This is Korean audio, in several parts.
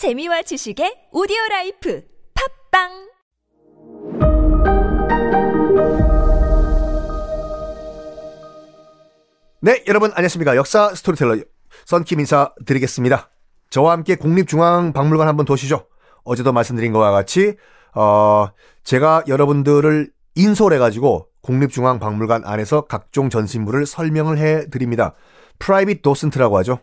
재미와 지식의 오디오 라이프 팟빵 네, 여러분 안녕하십니까. 역사 스토리텔러 썬킴 인사 드리겠습니다. 저와 함께 국립중앙박물관 한번 도시죠. 어제도 말씀드린 것과 같이 어, 제가 여러분들을 인솔해 가지고 국립중앙박물관 안에서 각종 전시물을 설명을 해 드립니다. private 도슨트라고 하죠.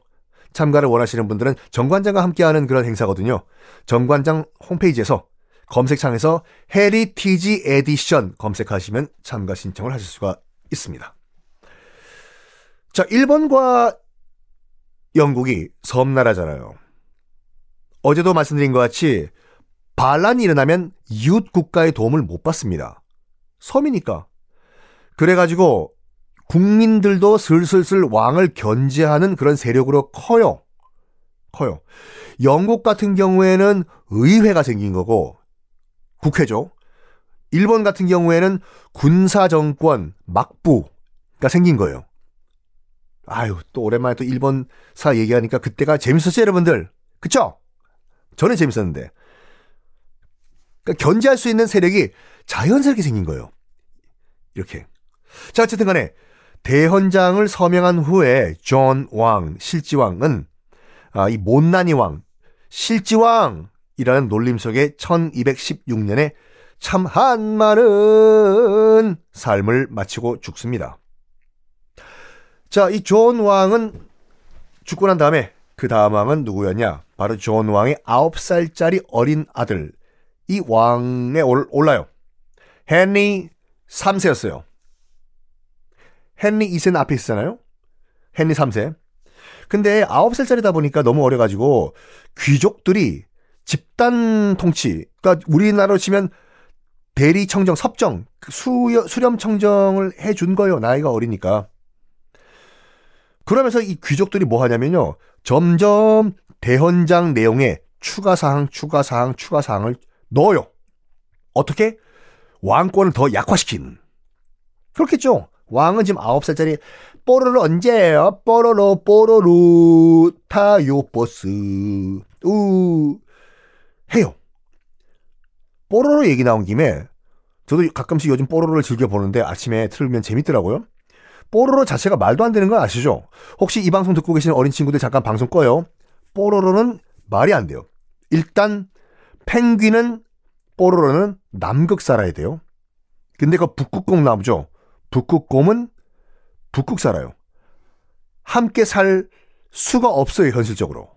참가를 원하시는 분들은 정관장과 함께하는 그런 행사거든요. 정관장 홈페이지에서 검색창에서 heritage edition 검색하시면 참가 신청을 하실 수가 있습니다. 자, 일본과 영국이 섬나라잖아요. 어제도 말씀드린 것 같이 반란이 일어나면 이웃 국가의 도움을 못 받습니다. 섬이니까. 그래가지고 국민들도 슬슬슬 왕을 견제하는 그런 세력으로 커요. 커요. 영국 같은 경우에는 의회가 생긴 거고 국회죠. 일본 같은 경우에는 군사 정권 막부가 생긴 거예요. 아유, 또 오랜만에 또 일본사 얘기하니까 그때가 재밌었어요, 여러분들. 그쵸? 저는 재밌었는데. 그러니까 견제할 수 있는 세력이 자연스럽게 생긴 거예요. 이렇게. 자, 어쨌든 간에 대헌장을 서명한 후에 존 왕, 실지왕은 아, 이 못난이 왕, 실지왕이라는 놀림 속에 1216년에 참 한많은 삶을 마치고 죽습니다. 자, 이 존 왕은 죽고 난 다음에 그 다음 왕은 누구였냐? 바로 존 왕의 9살짜리 어린 아들, 이 왕에 올라요. 헨리 3세였어요. 헨리 2세는 앞에 있잖아요? 헨리 3세. 근데 9살짜리다 보니까 너무 어려가지고 귀족들이 집단 통치, 그러니까 우리나라로 치면 대리 청정, 섭정, 수, 수렴 청정을 해준 거예요. 나이가 어리니까. 그러면서 이 귀족들이 뭐 하냐면요. 점점 대헌장 내용에 추가 사항, 추가 사항, 추가 사항을 넣어요. 어떻게? 왕권을 더 약화시킨. 그렇겠죠. 왕은 지금 9살짜리 뽀로로 언제예요? 뽀로로 뽀로로 타요 버스 우 해요. 뽀로로 얘기 나온 김에 저도 가끔씩 요즘 뽀로로를 즐겨 보는데 아침에 틀면 재밌더라고요. 뽀로로 자체가 말도 안 되는 거 아시죠? 혹시 이 방송 듣고 계시는 어린 친구들 잠깐 방송 꺼요. 뽀로로는 말이 안 돼요. 일단 펭귄은 뽀로로는 남극 살아야 돼요. 근데 그 북극곰 나오죠. 북극곰은 북극 살아요. 함께 살 수가 없어요, 현실적으로.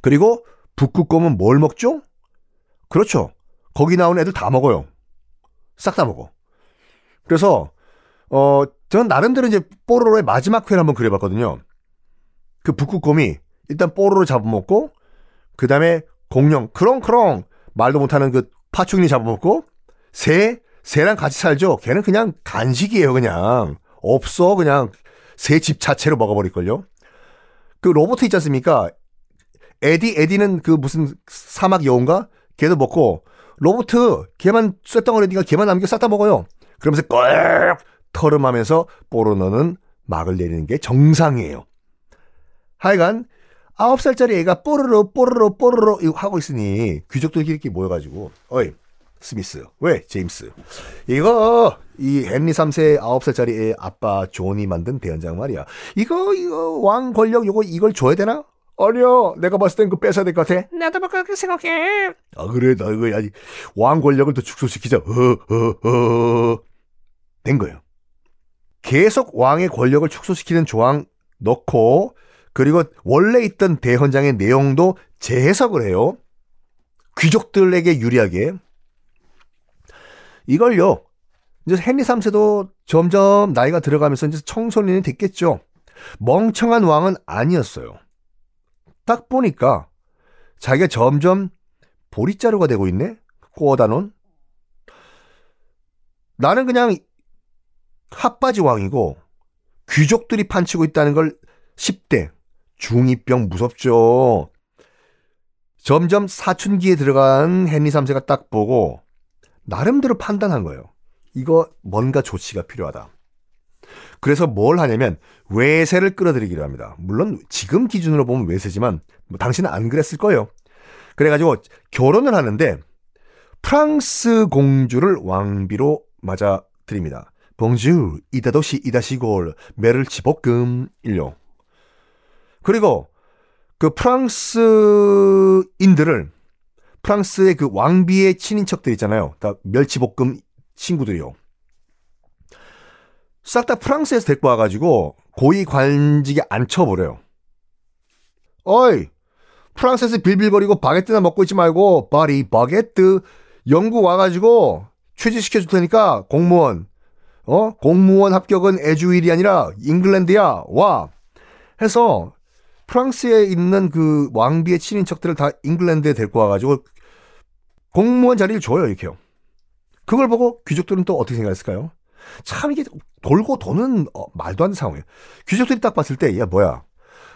그리고 북극곰은 뭘 먹죠? 그렇죠. 거기 나온 애들 다 먹어요. 싹 다 먹어. 그래서, 어, 저는 나름대로 이제 뽀로로의 마지막 회를 한번 그려봤거든요. 그 북극곰이 일단 뽀로로 잡아먹고, 그 다음에 공룡, 크롱크롱, 말도 못하는 그 파충류 잡아먹고, 새, 새랑 같이 살죠. 걔는 그냥 간식이에요, 그냥. 없어, 그냥. 새 집 자체로 먹어버릴걸요. 그 로봇 있지 않습니까? 에디, 에디는 그 무슨 사막 여운가? 걔도 먹고, 로보트, 걔만 쇳덩어리니까 걔만 남겨 싹 다 먹어요. 그러면서 꺼얼 트림하면서 뽀로로는 막을 내리는 게 정상이에요. 하여간, 9살짜리 애가 뽀로로, 뽀로로, 뽀로로 하고 있으니 귀족들끼리 모여가지고, 어이, 스미스. 왜? 제임스. 이거, 이 헨리 3세 9살짜리 애 아빠 존이 만든 대헌장 말이야. 이거, 이거, 왕 권력 요거 이걸 줘야 되나? 아니야. 내가 봤을 땐 그 뺏어야 될 것 같아. 나도 뭐 그렇게 생각해. 아, 그래. 나 이거, 아니, 왕 권력을 더 축소시키자. 어, 어, 어. 된 거예요. 계속 왕의 권력을 축소시키는 조항 넣고, 그리고 원래 있던 대헌장의 내용도 재해석을 해요. 귀족들에게 유리하게. 이걸요. 이제 헨리 3세도 점점 나이가 들어가면서 이제 청소년이 됐겠죠. 멍청한 왕은 아니었어요. 딱 보니까 자기가 점점 보리자루가 되고 있네? 꼬다 놓은? 나는 그냥 핫바지 왕이고 귀족들이 판치고 있다는 걸 10대 중2병 무섭죠. 점점 사춘기에 들어간 헨리 3세가 딱 보고 나름대로 판단한 거예요. 이거 뭔가 조치가 필요하다. 그래서 뭘 하냐면 외세를 끌어들이기로 합니다. 물론 지금 기준으로 보면 외세지만 뭐 당신은 안 그랬을 거예요. 그래가지고 결혼을 하는데 프랑스 공주를 왕비로 맞아 드립니다. 봉주 이다도시 이다시골 메를 치볶음 일요. 그리고 그 프랑스인들을 프랑스의 그 왕비의 친인척들 있잖아요. 다 멸치볶음 친구들이요. 싹 다 프랑스에서 데리고 와가지고 고위 관직에 앉혀버려요. 어이! 프랑스에서 빌빌거리고 바게트나 먹고 있지 말고 바리 바게트 영국 와가지고 취직시켜 줄 테니까 공무원 어 공무원 합격은 에주일이 아니라 잉글랜드야 와 해서 프랑스에 있는 그 왕비의 친인척들을 다 잉글랜드에 데리고 와가지고 공무원 자리를 줘요 이렇게요. 그걸 보고 귀족들은 또 어떻게 생각했을까요? 참 이게 돌고 도는 어, 말도 안 되는 상황이에요. 귀족들이 딱 봤을 때, 야 뭐야,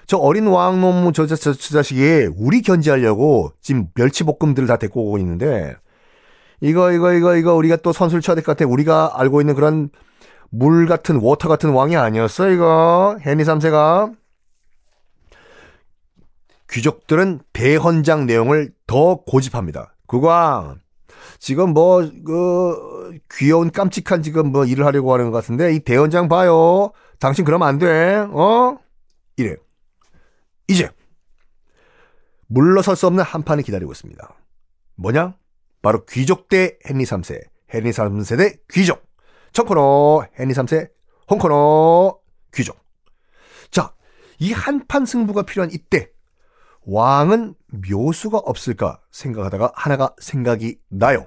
저 어린 왕놈 저, 저, 저, 저 자식이 우리 견제하려고 지금 멸치볶음들을 다 데리고 오고 있는데 이거 이거 이거 이거 우리가 또 선수를 쳐야 될 것 같아. 우리가 알고 있는 그런 물 같은 water 같은 왕이 아니었어 이거 헨리 3세가 귀족들은 대헌장 내용을 더 고집합니다. 국왕 지금 뭐 그 귀여운 깜찍한 지금 뭐 일을 하려고 하는 것 같은데 이 대헌장 봐요. 당신 그러면 안 돼. 어? 이래. 이제 물러설 수 없는 한판을 기다리고 있습니다. 뭐냐? 바로 귀족 대 헨리 3세. 헨리 3세 대 귀족. 청코노 헨리 3세, 홍코노 귀족. 자, 이 한판 승부가 필요한 이때 왕은 묘수가 없을까 생각하다가 하나가 생각이 나요.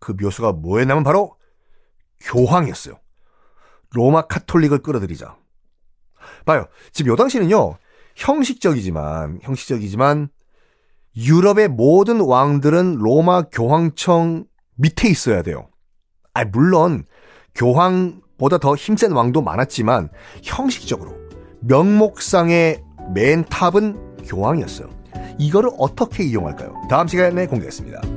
그 묘수가 뭐였냐면 바로 교황이었어요. 로마 카톨릭을 끌어들이자. 봐요. 지금 요 당시는요. 형식적이지만 형식적이지만 유럽의 모든 왕들은 로마 교황청 밑에 있어야 돼요. 아 물론 교황보다 더 힘센 왕도 많았지만 형식적으로 명목상의 맨 탑은 교황이었어요. 이거를 어떻게 이용할까요? 다음 시간에 공개하겠습니다.